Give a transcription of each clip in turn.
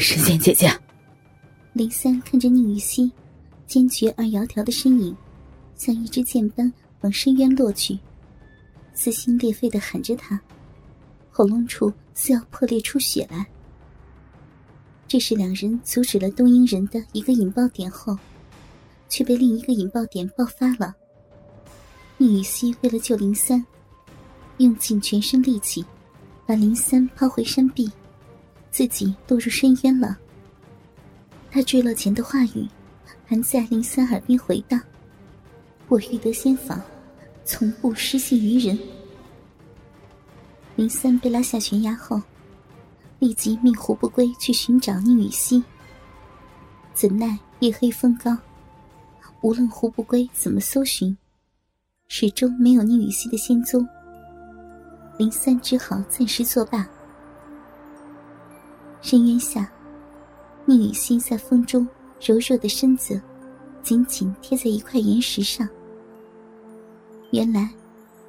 神仙姐姐。林三看着宁雨熙坚决而窈窕的身影，像一支箭般往深渊落去，撕心裂肺的喊着他，喉咙处似要破裂出血来。这是两人阻止了东瀛人的一个引爆点后，却被另一个引爆点爆发了。宁雨熙为了救林三，用尽全身力气，把林三抛回山壁，自己落入深渊了。他坠落前的话语，还在林三耳边回荡：“我欲得仙法，从不失信于人。”林三被拉下悬崖后，立即命胡不归去寻找宁雨熙。怎奈夜黑风高，无论胡不归怎么搜寻。始终没有宁雨熙的仙踪，林三只好暂时作罢。深渊下，宁雨欣在风中柔弱的身子紧紧贴在一块岩石上。原来，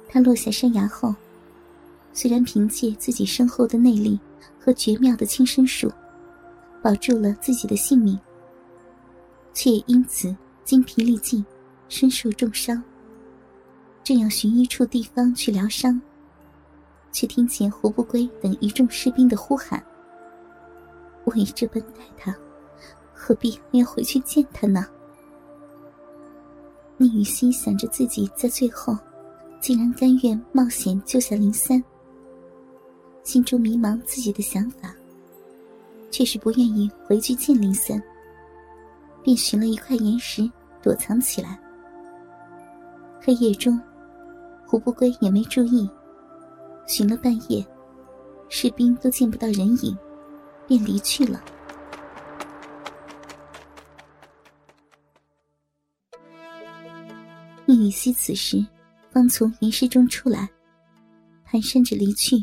他落下山崖后，虽然凭借自己深厚的内力和绝妙的轻身术，保住了自己的性命，却也因此精疲力尽，身受重伤。正要寻一处地方去疗伤，却听见胡不归等一众士兵的呼喊：“我已这般待他，何必还要回去见他呢？”宁雨欣想着自己在最后竟然甘愿冒险救下林三，心中迷茫自己的想法，却是不愿意回去见林三，便寻了一块岩石躲藏起来。黑夜中。胡不归也没注意，寻了半夜，士兵都见不到人影，便离去了。宁雨熙此时方从岩石中出来，蹒跚着离去。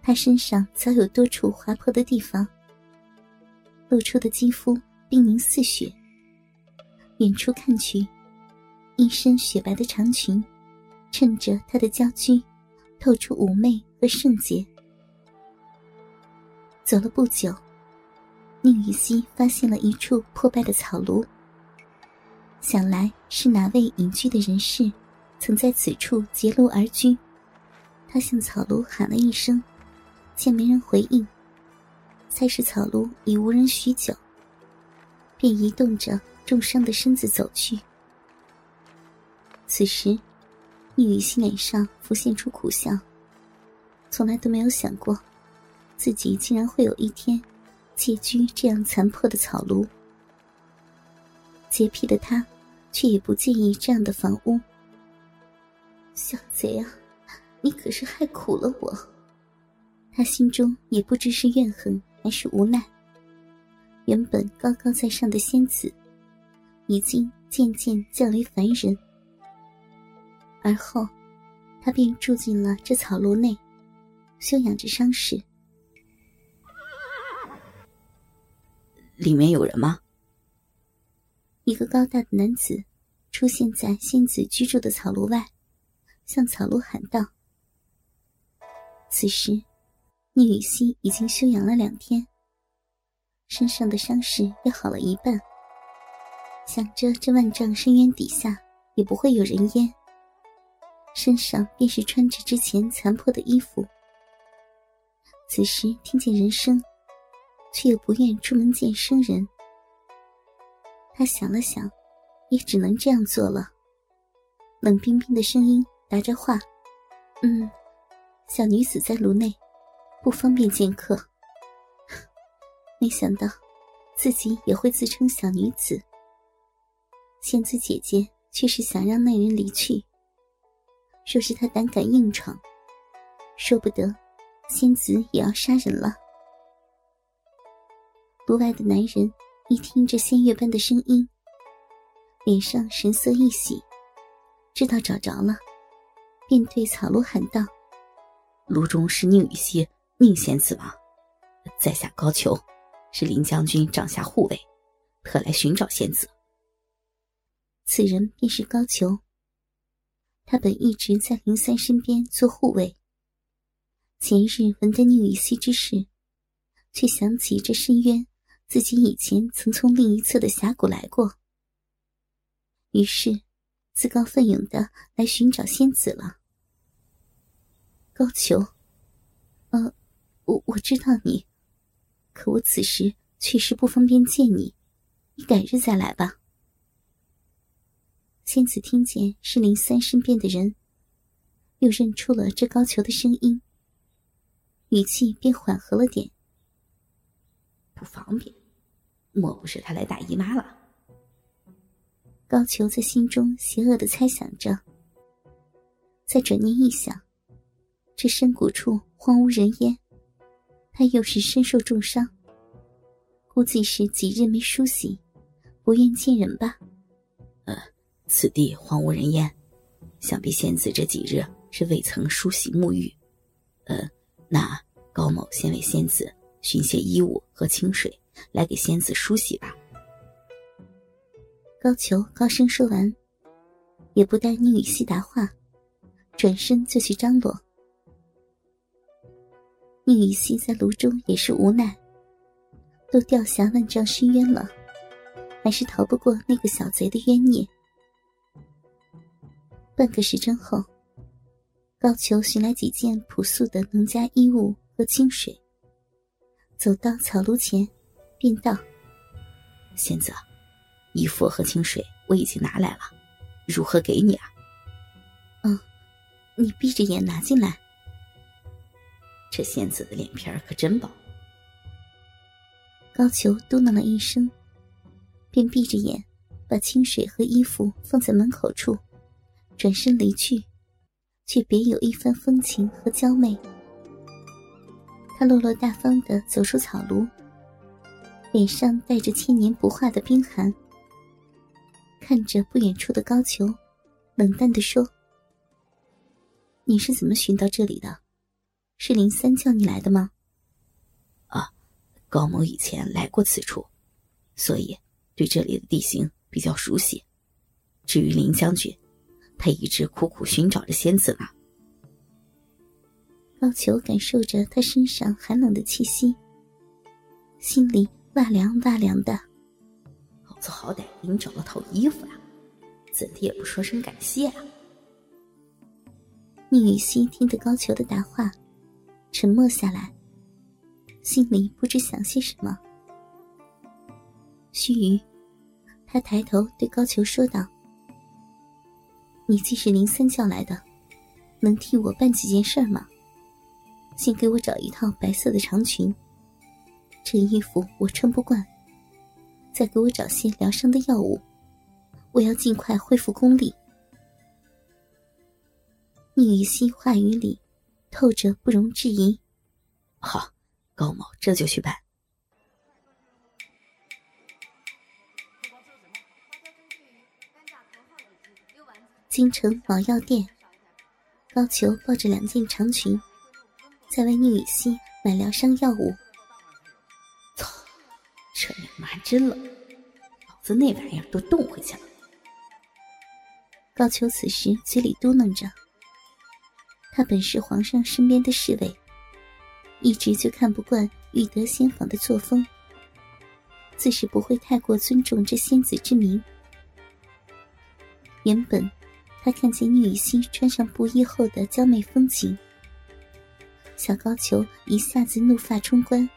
他身上早有多处划破的地方，露出的肌肤冰凝似雪。远处看去，一身雪白的长裙。衬着她的娇躯，透出妩媚和圣洁。走了不久，宁雨熙发现了一处破败的草庐。想来是哪位隐居的人士，曾在此处结庐而居。他向草庐喊了一声，见没人回应，猜是草庐已无人许久，便移动着重伤的身子走去。此时。宁雨熙脸上浮现出苦笑，从来都没有想过，自己竟然会有一天，寄居这样残破的草庐。洁癖的他，却也不介意这样的房屋。小贼啊，你可是害苦了我！他心中也不知是怨恨还是无奈。原本高高在上的仙子，已经渐渐降为凡人。而后，他便住进了这草庐内，休养着伤势。里面有人吗？一个高大的男子出现在仙子居住的草庐外，向草庐喊道：“此时，宁雨熙已经休养了两天，身上的伤势也好了一半。想着这万丈深渊底下也不会有人烟。”身上便是穿着之前残破的衣服。此时听见人声，却又不愿出门见生人。他想了想，也只能这样做了。冷冰冰的声音答着话：“嗯，小女子在炉内，不方便见客。”没想到，自己也会自称小女子。仙子姐姐却是想让那人离去。若是他胆敢硬闯，说不得，仙子也要杀人了。屋外的男人一听这仙乐般的声音，脸上神色一喜，知道找着了，便对草庐喊道：“炉中是宁雨熙，宁仙子吗？在下高俅，是林将军帐下护卫，特来寻找仙子。”此人便是高俅。他本一直在林三身边做护卫。前日闻得宁雨熙之事，却想起这深渊，自己以前曾从另一侧的峡谷来过，于是自告奋勇的来寻找仙子了。高俅，呃，我我知道你，可我此时确实不方便见你，你改日再来吧。仙子听见是林三身边的人，又认出了这高俅的声音，语气便缓和了点。不方便，莫不是他来大姨妈了？高俅在心中邪恶的猜想着。再转念一想，这深谷处荒无人烟，他又是身受重伤，估计是几日没梳洗，不愿见人吧？呃，此地荒无人烟，想必仙子这几日是未曾梳洗沐浴。呃，那高某先为仙子。寻些衣物和清水来给仙子梳洗吧。高俅高声说完，也不待宁雨熙答话，转身就去张罗。宁雨熙在炉中也是无奈，都掉下万丈深渊了，还是逃不过那个小贼的冤孽。半个时辰后，高俅寻来几件朴素的农家衣物和清水。走到草庐前，便道：“仙子，衣服和清水我已经拿来了，如何给你啊？”“嗯，你闭着眼拿进来。”这仙子的脸皮可真薄。高俅嘟囔了一声，便闭着眼，把清水和衣服放在门口处，转身离去，却别有一番风情和娇媚。他落落大方的走出草庐，脸上带着千年不化的冰寒，看着不远处的高俅，冷淡的说：“你是怎么寻到这里的？是林三叫你来的吗？”“啊，高某以前来过此处，所以对这里的地形比较熟悉。至于林将军，他一直苦苦寻找着仙子呢。”高俅感受着他身上寒冷的气息，心里哇凉哇凉的。老子好歹给你找了套衣服啊，怎的也不说声感谢啊！宁雨熙听得高俅的答话，沉默下来，心里不知想些什么。须臾，他抬头对高俅说道：“你既是林三叫来的，能替我办几件事吗？”先给我找一套白色的长裙，这衣服我穿不惯。再给我找些疗伤的药物，我要尽快恢复功力。宁雨熙话语里透着不容置疑。好，高某这就去办。京城某药店，高俅抱着两件长裙。在为宁雨熙买疗伤药物。操，这娘们真冷，老子那玩意儿都冻回去了。高俅此时嘴里嘟囔着：“他本是皇上身边的侍卫，一直就看不惯玉德仙坊的作风，自是不会太过尊重这仙子之名。原本，他看见宁雨熙穿上布衣后的娇媚风情。”小高俅一下子怒发冲冠，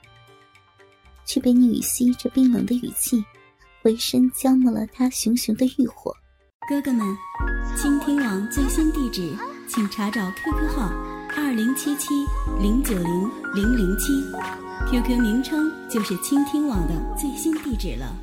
却被宁雨熙这冰冷的语气，回身浇没了他熊熊的欲火。哥哥们，倾听网最新地址，请查找 QQ 号二零七七零九零零零七，QQ 名称就是倾听网的最新地址了。